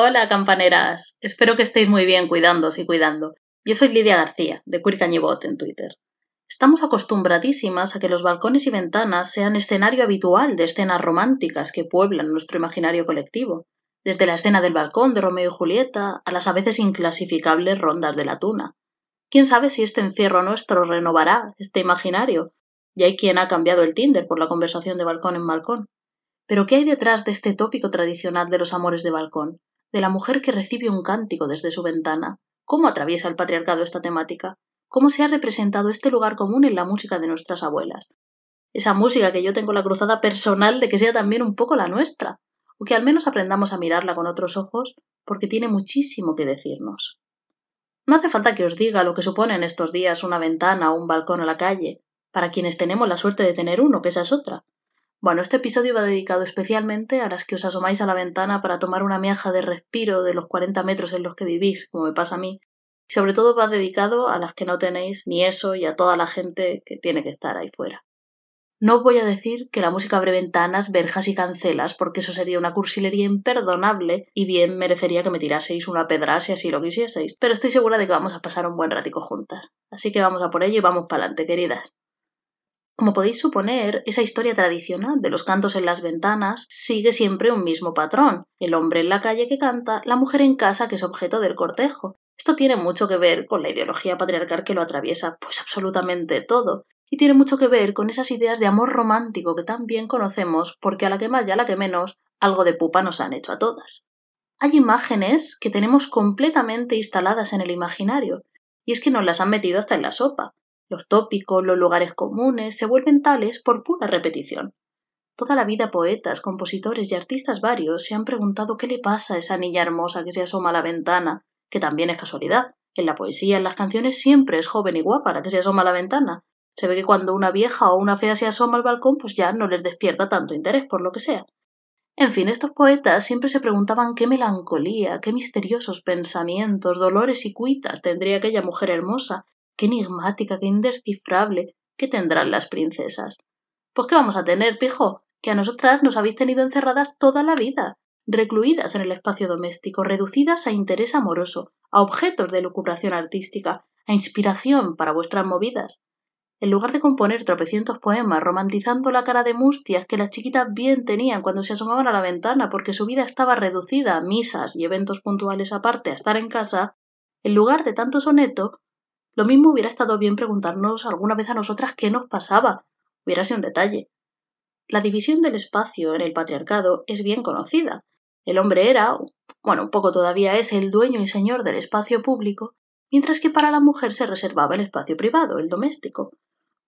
Hola, campaneras. Espero que estéis muy bien cuidándose y cuidando. Yo soy Lidia García, de Queer Cañibot en Twitter. Estamos acostumbradísimas a que los balcones y ventanas sean escenario habitual de escenas románticas que pueblan nuestro imaginario colectivo, desde la escena del balcón de Romeo y Julieta a las a veces inclasificables rondas de la tuna. Quién sabe si este encierro nuestro renovará este imaginario, y hay quien ha cambiado el Tinder por la conversación de balcón en balcón. Pero ¿qué hay detrás de este tópico tradicional de los amores de balcón? De la mujer que recibe un cántico desde su ventana. ¿Cómo atraviesa el patriarcado esta temática? ¿Cómo se ha representado este lugar común en la música de nuestras abuelas? Esa música que yo tengo la cruzada personal de que sea también un poco la nuestra, o que al menos aprendamos a mirarla con otros ojos, porque tiene muchísimo que decirnos. No hace falta que os diga lo que supone en estos días una ventana o un balcón a la calle, para quienes tenemos la suerte de tener uno, que esa es otra. Bueno, este episodio va dedicado especialmente a las que os asomáis a la ventana para tomar una miaja de respiro de los 40 metros en los que vivís, como me pasa a mí, y sobre todo va dedicado a las que no tenéis ni eso y a toda la gente que tiene que estar ahí fuera. No voy a decir que la música abre ventanas, verjas y cancelas, porque eso sería una cursilería imperdonable y bien merecería que me tiraseis una pedra si así lo quisieseis, pero estoy segura de que vamos a pasar un buen ratico juntas. Así que vamos a por ello y vamos para adelante, queridas. Como podéis suponer, esa historia tradicional de los cantos en las ventanas sigue siempre un mismo patrón. El hombre en la calle que canta, la mujer en casa que es objeto del cortejo. Esto tiene mucho que ver con la ideología patriarcal que lo atraviesa pues absolutamente todo. Y tiene mucho que ver con esas ideas de amor romántico que tan bien conocemos, porque a la que más y a la que menos, algo de pupa nos han hecho a todas. Hay imágenes que tenemos completamente instaladas en el imaginario, y es que nos las han metido hasta en la sopa. Los tópicos, los lugares comunes se vuelven tales por pura repetición. Toda la vida poetas, compositores y artistas varios se han preguntado qué le pasa a esa niña hermosa que se asoma a la ventana, que también es casualidad. En la poesía, en las canciones siempre es joven y guapa la que se asoma a la ventana. Se ve que cuando una vieja o una fea se asoma al balcón, pues ya no les despierta tanto interés por lo que sea. En fin, estos poetas siempre se preguntaban qué melancolía, qué misteriosos pensamientos, dolores y cuitas tendría aquella mujer hermosa qué enigmática, qué indescifrable, ¿qué tendrán las princesas? Pues qué vamos a tener, pijo, que a nosotras nos habéis tenido encerradas toda la vida, recluidas en el espacio doméstico, reducidas a interés amoroso, a objetos de lucubración artística, a inspiración para vuestras movidas. En lugar de componer tropecientos poemas romantizando la cara de mustias que las chiquitas bien tenían cuando se asomaban a la ventana porque su vida estaba reducida a misas y eventos puntuales aparte a estar en casa, en lugar de tanto soneto, lo mismo hubiera estado bien preguntarnos alguna vez a nosotras qué nos pasaba. Hubiera sido un detalle. La división del espacio en el patriarcado es bien conocida. El hombre era, bueno, un poco todavía es, el dueño y señor del espacio público, mientras que para la mujer se reservaba el espacio privado, el doméstico.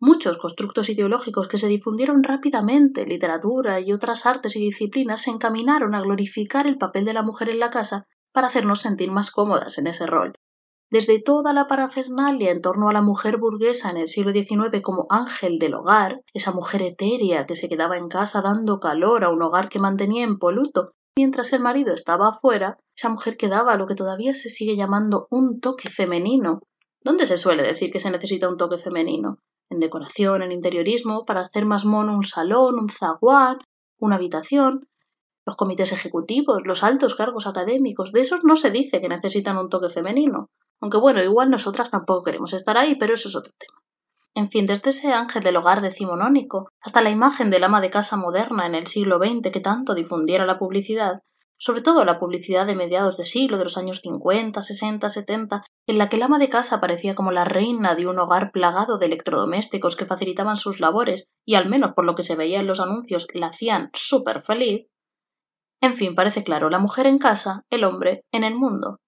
Muchos constructos ideológicos que se difundieron rápidamente, literatura y otras artes y disciplinas se encaminaron a glorificar el papel de la mujer en la casa para hacernos sentir más cómodas en ese rol desde toda la parafernalia en torno a la mujer burguesa en el siglo XIX como ángel del hogar, esa mujer etérea que se quedaba en casa dando calor a un hogar que mantenía impoluto, mientras el marido estaba afuera, esa mujer que daba lo que todavía se sigue llamando un toque femenino. ¿Dónde se suele decir que se necesita un toque femenino? En decoración, en interiorismo, para hacer más mono un salón, un zaguán, una habitación. Los comités ejecutivos, los altos cargos académicos, de esos no se dice que necesitan un toque femenino. Aunque bueno, igual nosotras tampoco queremos estar ahí, pero eso es otro tema. En fin, desde ese ángel del hogar decimonónico hasta la imagen del ama de casa moderna en el siglo XX que tanto difundiera la publicidad, sobre todo la publicidad de mediados de siglo, de los años 50, 60, 70, en la que el ama de casa parecía como la reina de un hogar plagado de electrodomésticos que facilitaban sus labores y al menos por lo que se veía en los anuncios la hacían súper feliz. En fin, parece claro, la mujer en casa, el hombre en el mundo.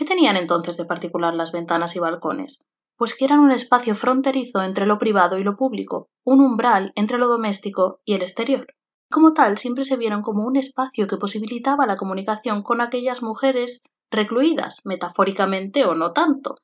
¿Qué tenían entonces de particular las ventanas y balcones? Pues que eran un espacio fronterizo entre lo privado y lo público, un umbral entre lo doméstico y el exterior. Como tal, siempre se vieron como un espacio que posibilitaba la comunicación con aquellas mujeres recluidas, metafóricamente o no tanto.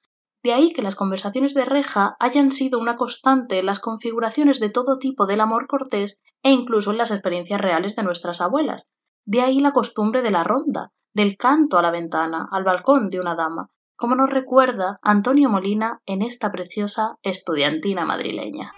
De ahí que las conversaciones de reja hayan sido una constante en las configuraciones de todo tipo del amor cortés e incluso en las experiencias reales de nuestras abuelas. De ahí la costumbre de la ronda, del canto a la ventana, al balcón de una dama, como nos recuerda Antonio Molina en esta preciosa estudiantina madrileña.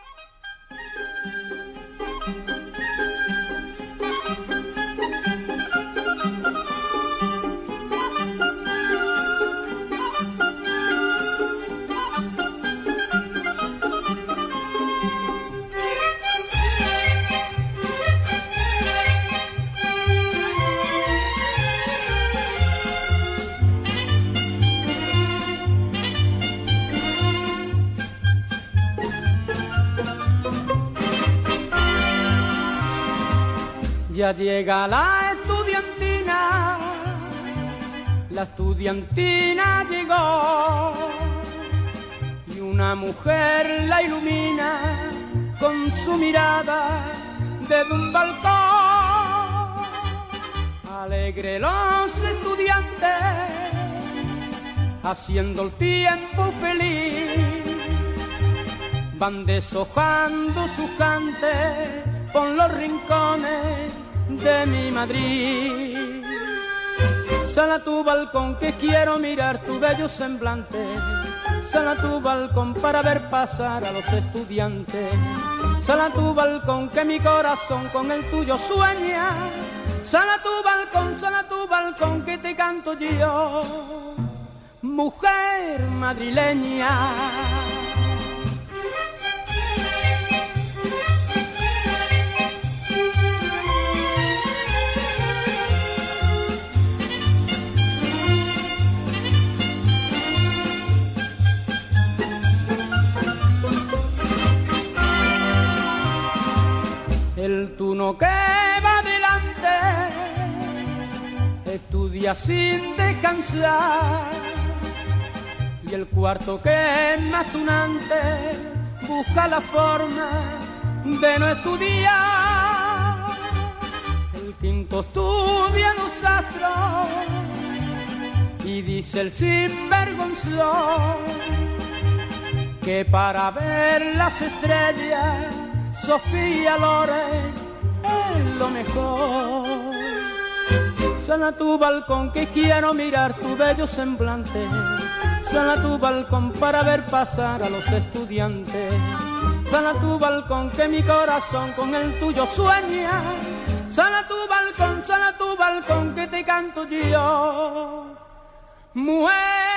Llega la estudiantina, la estudiantina llegó y una mujer la ilumina con su mirada desde un balcón. Alegre los estudiantes, haciendo el tiempo feliz, van deshojando sus cantes por los rincones de mi Madrid. Sal a tu balcón que quiero mirar tu bello semblante. Sal a tu balcón para ver pasar a los estudiantes. Sal a tu balcón que mi corazón con el tuyo sueña. Sal a tu balcón, sal a tu balcón que te canto yo, mujer madrileña. El turno que va adelante estudia sin descansar y el cuarto que es más tunante busca la forma de no estudiar. El quinto estudia los astros y dice el sinvergonzón que para ver las estrellas Sofía Loren lo mejor. Sal a tu balcón que quiero mirar tu bello semblante. Sal a tu balcón para ver pasar a los estudiantes. Sal a tu balcón que mi corazón con el tuyo sueña. Sal a tu balcón, sal a tu balcón que te canto yo. Mujer.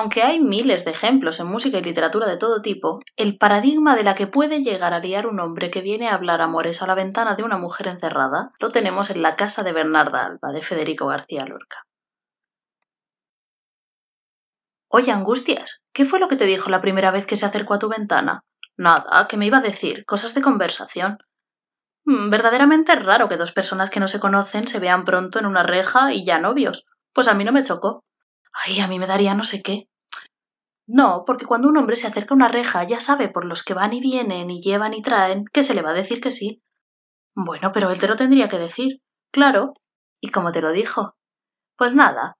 Aunque hay miles de ejemplos en música y literatura de todo tipo, el paradigma de la que puede llegar a liar un hombre que viene a hablar amores a la ventana de una mujer encerrada lo tenemos en La casa de Bernarda Alba, de Federico García Lorca. Oye, Angustias, ¿qué fue lo que te dijo la primera vez que se acercó a tu ventana? Nada, ¿qué me iba a decir? Cosas de conversación. Mm, verdaderamente es raro que dos personas que no se conocen se vean pronto en una reja y ya novios. Pues a mí no me chocó. Ay, a mí me daría no sé qué. No, porque cuando un hombre se acerca a una reja ya sabe por los que van y vienen y llevan y traen que se le va a decir que sí. Bueno, pero él te lo tendría que decir. Claro. ¿Y cómo te lo dijo? Pues nada.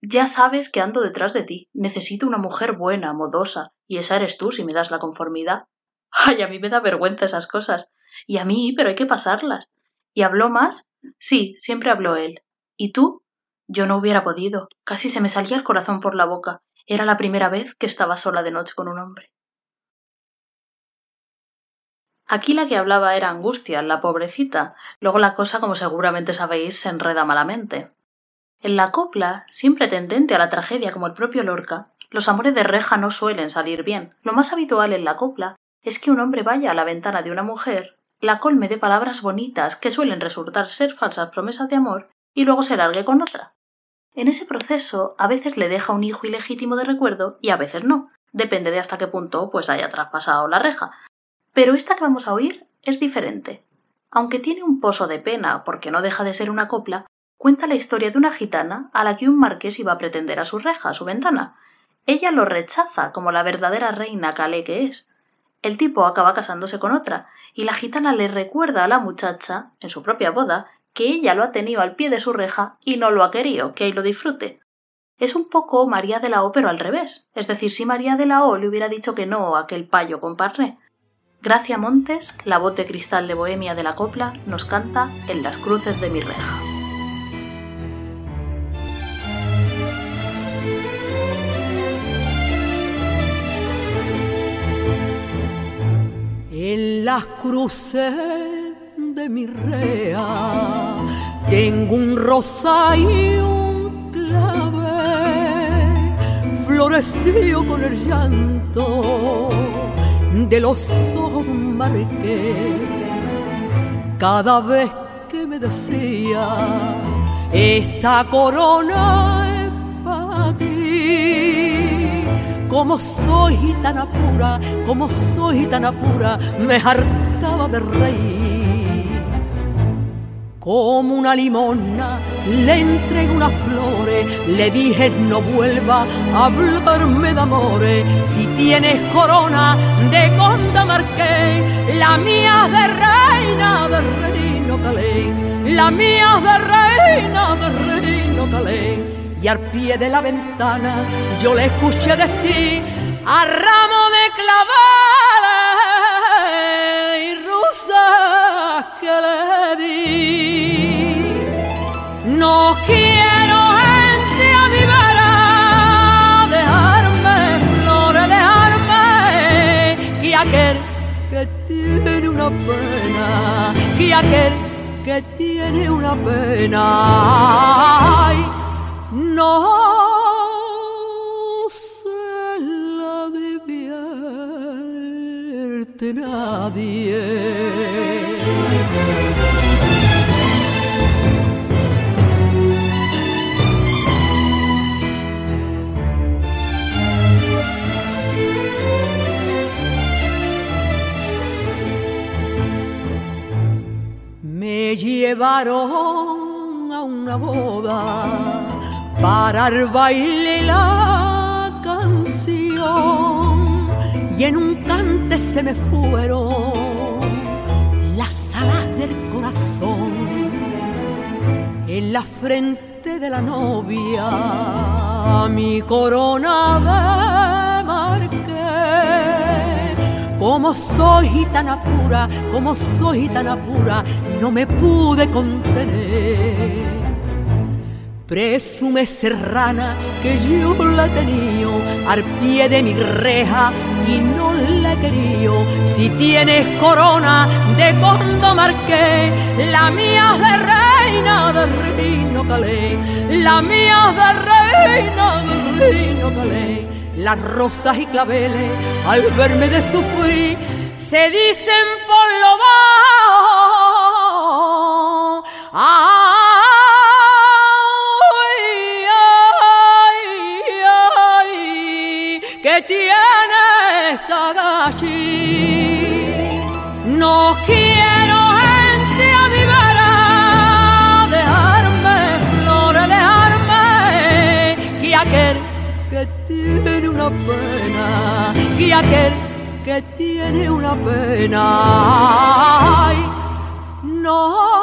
Ya sabes que ando detrás de ti. Necesito una mujer buena, modosa, y esa eres tú si me das la conformidad. Ay, a mí me da vergüenza esas cosas. Y a mí, pero hay que pasarlas. ¿Y habló más? Sí, siempre habló él. ¿Y tú? Yo no hubiera podido. Casi se me salía el corazón por la boca. Era la primera vez que estaba sola de noche con un hombre. Aquí la que hablaba era Angustia, la pobrecita. Luego la cosa, como seguramente sabéis, se enreda malamente. En la copla, siempre tendente a la tragedia como el propio Lorca, los amores de reja no suelen salir bien. Lo más habitual en la copla es que un hombre vaya a la ventana de una mujer, la colme de palabras bonitas que suelen resultar ser falsas promesas de amor y luego se largue con otra. En ese proceso a veces le deja un hijo ilegítimo de recuerdo y a veces no, depende de hasta qué punto pues haya traspasado la reja. Pero esta que vamos a oír es diferente. Aunque tiene un pozo de pena porque no deja de ser una copla, cuenta la historia de una gitana a la que un marqués iba a pretender a su reja, a su ventana. Ella lo rechaza como la verdadera reina calé que es. El tipo acaba casándose con otra, y la gitana le recuerda a la muchacha, en su propia boda, que ella lo ha tenido al pie de su reja y no lo ha querido, que ahí lo disfrute. Es un poco María de la O, pero al revés. Es decir, si María de la O le hubiera dicho que no a aquel payo con parné. Gracia Montes, la voz de cristal de Bohemia de la copla, nos canta En las cruces de mi reja. En las cruces de mi rea. Tengo un rosa y un clave, florecido con el llanto de los ojos marqués. Cada vez que me decía, esta corona es para ti. Como soy tan apura, como soy tan apura, me hartaba de reír. Como una limona le entregué unas flores, le dije no vuelva a hablarme de amores. Si tienes corona de conda marqué, la mía de reina de reino calé, la mía de reina de reino calé. Y al pie de la ventana yo le escuché decir a ramo de claveles y rosas que le di. No quiero gente a mi vera, dejarme flores, dejarme que aquel que tiene una pena, que aquel que tiene una pena, ay, no nadie. Me llevaron a una boda para el baile la canción y en un cante se me fueron alas del corazón en la frente de la novia mi corona de marqué como soy tan apura, como soy tan apura, no me pude contener. Presume serrana que yo la tenía al pie de mi reja y no la quería. Si tienes corona de condo marqué, la mía es de reina de reino calé, la mía es de reina de reino calé las rosas y claveles al verme de sufrir se dicen por lo bajo. Ay, No quiero gente a mi vera, dejarme flores, dejarme que aquel que tiene una pena, que aquel que tiene una pena, ay, no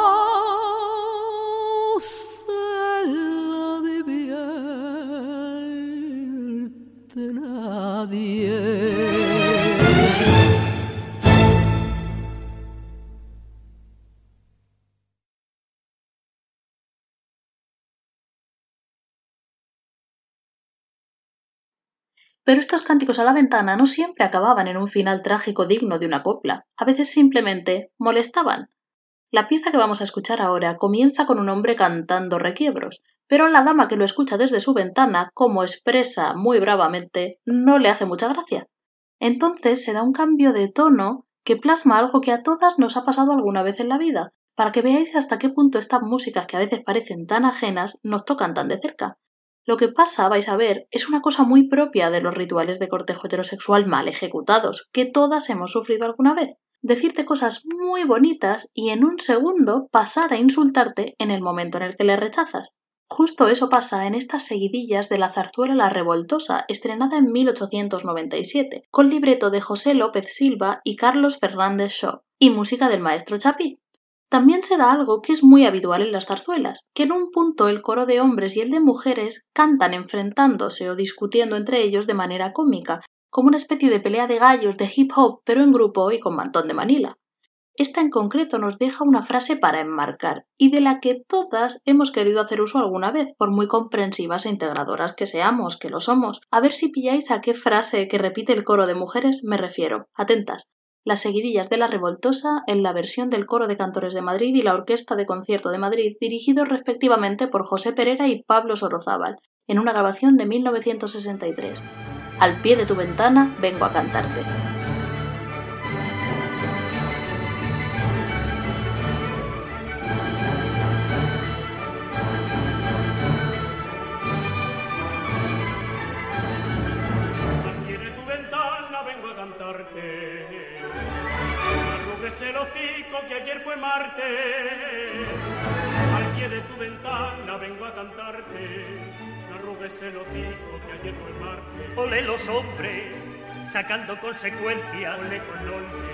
Pero estos cánticos a la ventana no siempre acababan en un final trágico digno de una copla, a veces simplemente molestaban. La pieza que vamos a escuchar ahora comienza con un hombre cantando requiebros, pero la dama que lo escucha desde su ventana, como expresa muy bravamente, no le hace mucha gracia. Entonces se da un cambio de tono que plasma algo que a todas nos ha pasado alguna vez en la vida, para que veáis hasta qué punto estas músicas que a veces parecen tan ajenas nos tocan tan de cerca. Lo que pasa, vais a ver, es una cosa muy propia de los rituales de cortejo heterosexual mal ejecutados, que todas hemos sufrido alguna vez. Decirte cosas muy bonitas y en un segundo pasar a insultarte en el momento en el que le rechazas. Justo eso pasa en estas seguidillas de la zarzuela La Revoltosa, estrenada en 1897, con libreto de José López Silva y Carlos Fernández Shaw, y música del maestro Chapí. También se da algo que es muy habitual en las zarzuelas, que en un punto el coro de hombres y el de mujeres cantan enfrentándose o discutiendo entre ellos de manera cómica, como una especie de pelea de gallos de hip hop, pero en grupo y con mantón de Manila. Esta en concreto nos deja una frase para enmarcar, y de la que todas hemos querido hacer uso alguna vez, por muy comprensivas e integradoras que seamos, que lo somos. A ver si pilláis a qué frase que repite el coro de mujeres me refiero. Atentas las seguidillas de la Revoltosa en la versión del Coro de Cantores de Madrid y la Orquesta de Concierto de Madrid, dirigidos respectivamente por José Pereira y Pablo Sorozábal, en una grabación de 1963. Al pie de tu ventana vengo a cantarte. Hocico que ayer fue martes. Al pie de tu ventana vengo a cantarte. Arrugues el hocico que ayer fue martes. Ole los hombres, sacando consecuencias. Ole con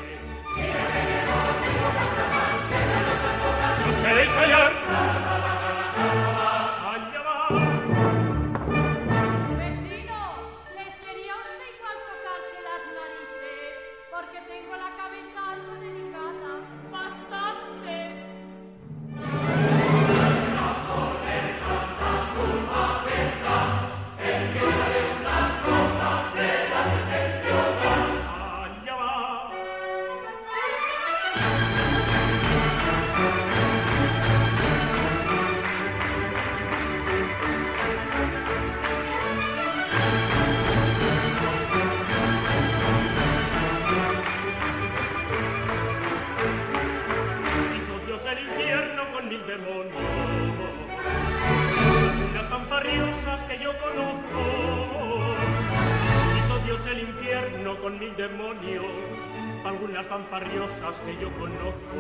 mil demonios. Algunas fanfarriosas que yo conozco.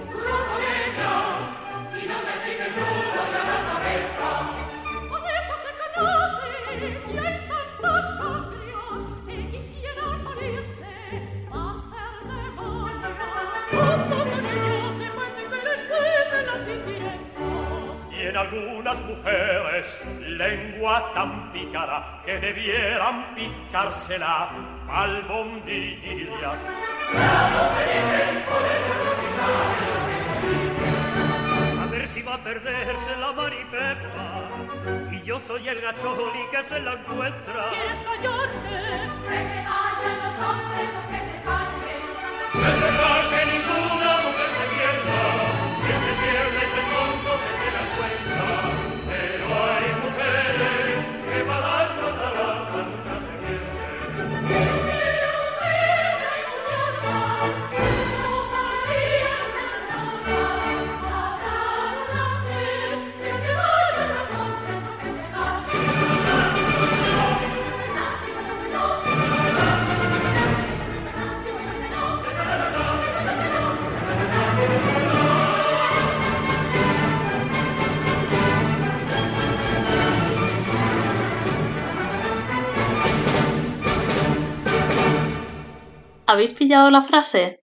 Por eso se conoce que hay tantos algunas mujeres lengua tan pícara que debieran picársela albondillas. A ver si va a perderse la maripepa. Y yo soy el gacholi que se la encuentra. ¿Quieres callarte? Que se la frase?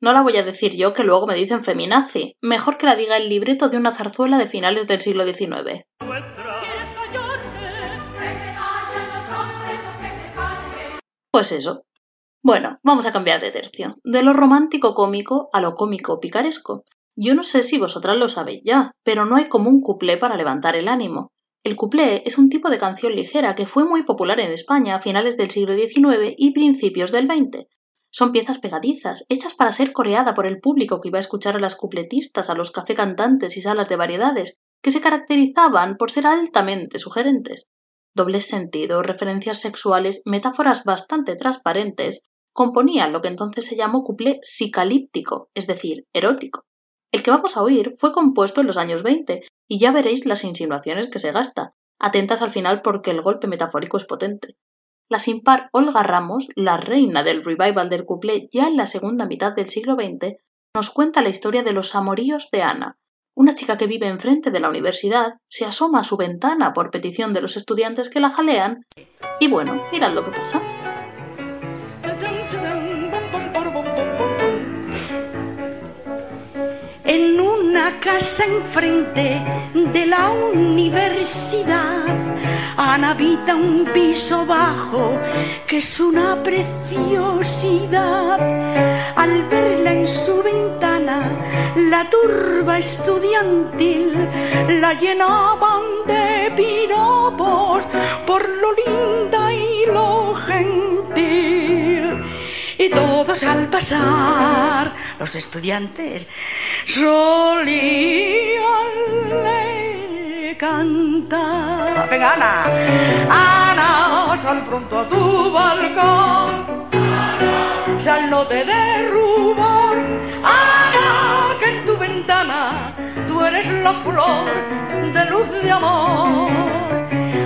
No la voy a decir yo, que luego me dicen feminazi. Mejor que la diga el libreto de una zarzuela de finales del siglo XIX. Pues eso. Bueno, vamos a cambiar de tercio. De lo romántico cómico a lo cómico picaresco. Yo no sé si vosotras lo sabéis ya, pero no hay como un cuplé para levantar el ánimo. El cuplé es un tipo de canción ligera que fue muy popular en España a finales del siglo XIX y principios del XX. Son piezas pegadizas, hechas para ser coreada por el público que iba a escuchar a las cupletistas, a los café cantantes y salas de variedades, que se caracterizaban por ser altamente sugerentes. Dobles sentidos, referencias sexuales, metáforas bastante transparentes, componían lo que entonces se llamó cuplé psicalíptico, es decir, erótico. El que vamos a oír fue compuesto en los años 20, y ya veréis las insinuaciones que se gasta, atentas al final porque el golpe metafórico es potente. La sin par Olga Ramos, la reina del revival del cuplé ya en la segunda mitad del siglo XX, nos cuenta la historia de los amoríos de Ana, una chica que vive enfrente de la universidad, se asoma a su ventana por petición de los estudiantes que la jalean, y bueno, mirad lo que pasa. En una casa enfrente de la universidad, Ana habita un piso bajo que es una preciosidad. Al verla en su ventana, la turba estudiantil la llenaban de piropos por lo linda y lo gentil. Y todos al pasar, los estudiantes solían canta. Ah, venga, Ana. Ana, sal pronto a tu balcón. Ana. Ya no te dé rubor. Ana, que en tu ventana tú eres la flor de luz de amor.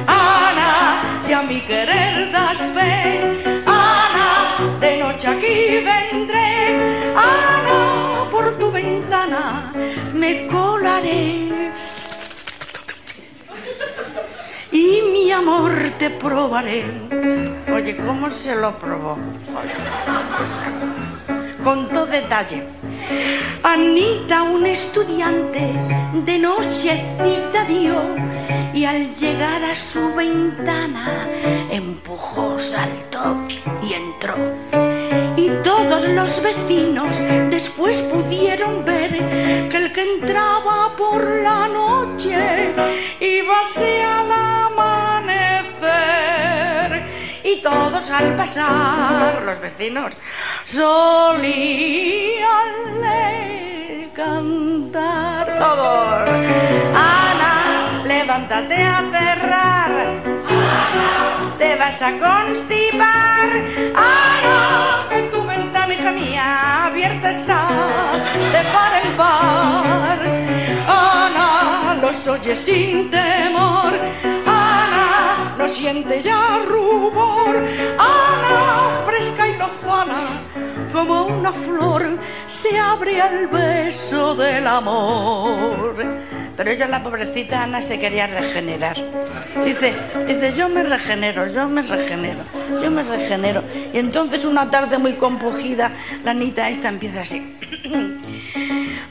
Ana, si a mi querer das fe. Ana, de noche aquí vendré. Ana, por tu ventana me colaré y mi amor te probaré. Oye, ¿cómo se lo probó? Con todo detalle. Anita, un estudiante, de nochecita dio y al llegar a su ventana empujó, saltó y entró. Y todos los vecinos después pudieron ver que el que entraba por la noche íbase al amanecer. Todos al pasar, los vecinos, solíanle cantar. Todos. Ana, levántate a cerrar. Te vas a constipar. Ana, que tu ventana, hija mía, abierta está de par en par. Ana, los oye sin temor. No siente ya rubor. Ana, fresca y lozana, como una flor, se abre al beso del amor. Pero ella, la pobrecita Ana, se quería regenerar. Dice, dice, yo me regenero, yo me regenero, yo me regenero. Y entonces una tarde muy compugida, la Anita esta empieza así.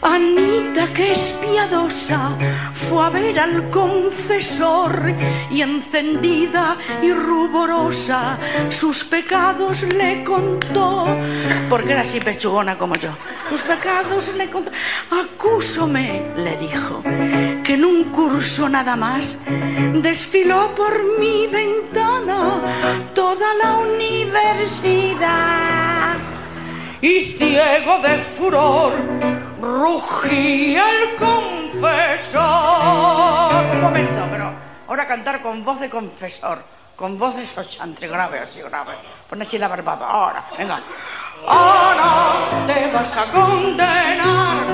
Anita, que es piadosa, fue a ver al confesor y encendida y ruborosa sus pecados le contó, porque era así pechugona como yo. Sus pecados le contó. Acúsome, le dijo, que en un curso nada más desfiló por mi ventana toda la universidad y ciego de furor rugía el confesor. Un momento, pero ahora cantar con voz de confesor, con voces ochante, grave, así grave. Pon así la barbada, ahora, venga. Ahora te vas a condenar.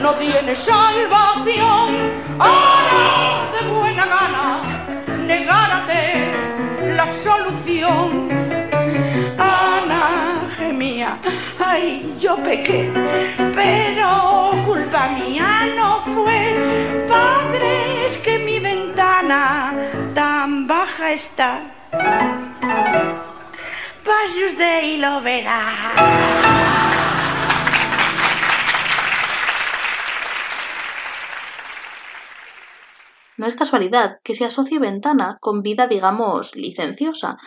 No tienes salvación. Ahora de buena gana, negárate yo pequé, pero culpa mía no fue. Padre, es que mi ventana tan baja está. Pase usted y lo verá. No es casualidad que se asocie ventana con vida, digamos, licenciosa.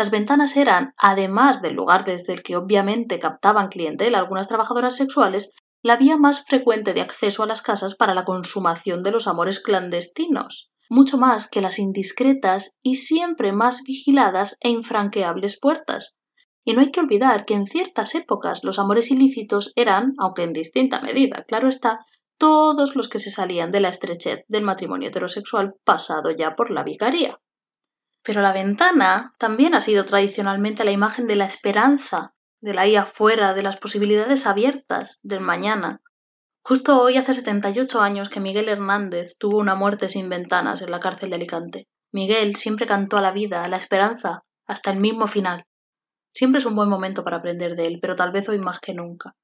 Las ventanas eran, además del lugar desde el que obviamente captaban clientela algunas trabajadoras sexuales, la vía más frecuente de acceso a las casas para la consumación de los amores clandestinos, mucho más que las indiscretas y siempre más vigiladas e infranqueables puertas. Y no hay que olvidar que en ciertas épocas los amores ilícitos eran, aunque en distinta medida, claro está, todos los que se salían de la estrechez del matrimonio heterosexual pasado ya por la vicaría. Pero la ventana también ha sido tradicionalmente la imagen de la esperanza, de la ahí afuera, de las posibilidades abiertas, del mañana. Justo hoy hace 78 años que Miguel Hernández tuvo una muerte sin ventanas en la cárcel de Alicante. Miguel siempre cantó a la vida, a la esperanza, hasta el mismo final. Siempre es un buen momento para aprender de él, pero tal vez hoy más que nunca.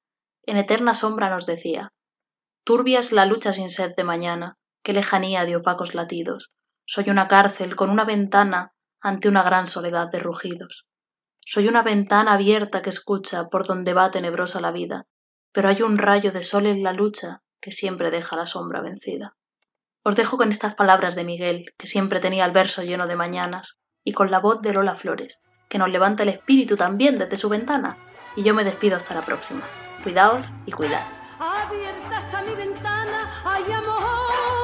En eterna sombra nos decía Turbia es la lucha sin sed de mañana, qué lejanía de opacos latidos. Soy una cárcel con una ventana ante una gran soledad de rugidos. Soy una ventana abierta que escucha por donde va tenebrosa la vida, pero hay un rayo de sol en la lucha que siempre deja la sombra vencida. Os dejo con estas palabras de Miguel, que siempre tenía el verso lleno de mañanas, y con la voz de Lola Flores, que nos levanta el espíritu también desde su ventana. Y yo me despido hasta la próxima. Cuidaos y cuidad. Abierta está mi ventana, hay amor,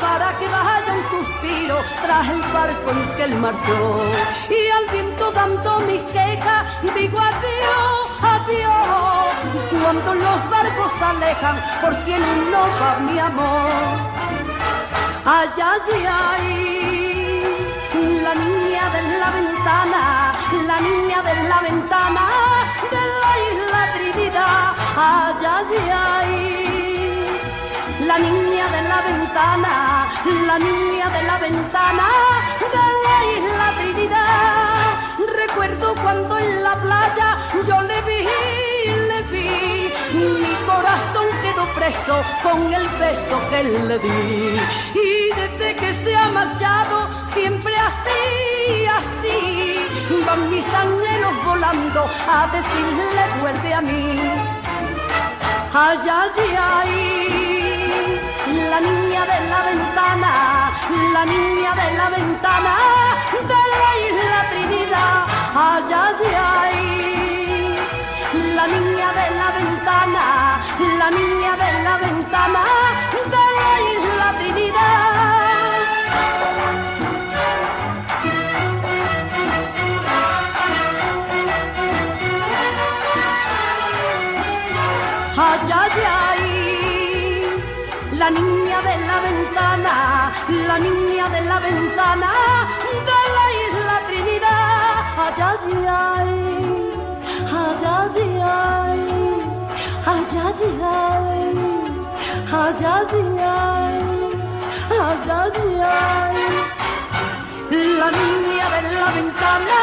para que vaya un suspiro tras el barco en que él marchó. Y al viento dando mis quejas, digo adiós, adiós, cuando los barcos se alejan, por si en uno va mi amor. Allá, allá, ahí, la niña de la ventana, la niña de la ventana de la isla Trinidad. Allá, allá, ahí, la niña de la ventana, la niña de la ventana de la isla Trinidad. Recuerdo cuando en la playa yo le vi, le vi, mi corazón regreso con el beso que le di. Y desde que se ha marchado, siempre así, así, van mis anhelos volando a decirle vuelve a mí. Ay, ay, ay, la niña de la ventana, la niña de la ventana de la la niña de la ventana de la isla Trinidad. Ay, ay, ay, ay, ay, ay, ay, ay, ay, ay, ay, ay. La niña de la ventana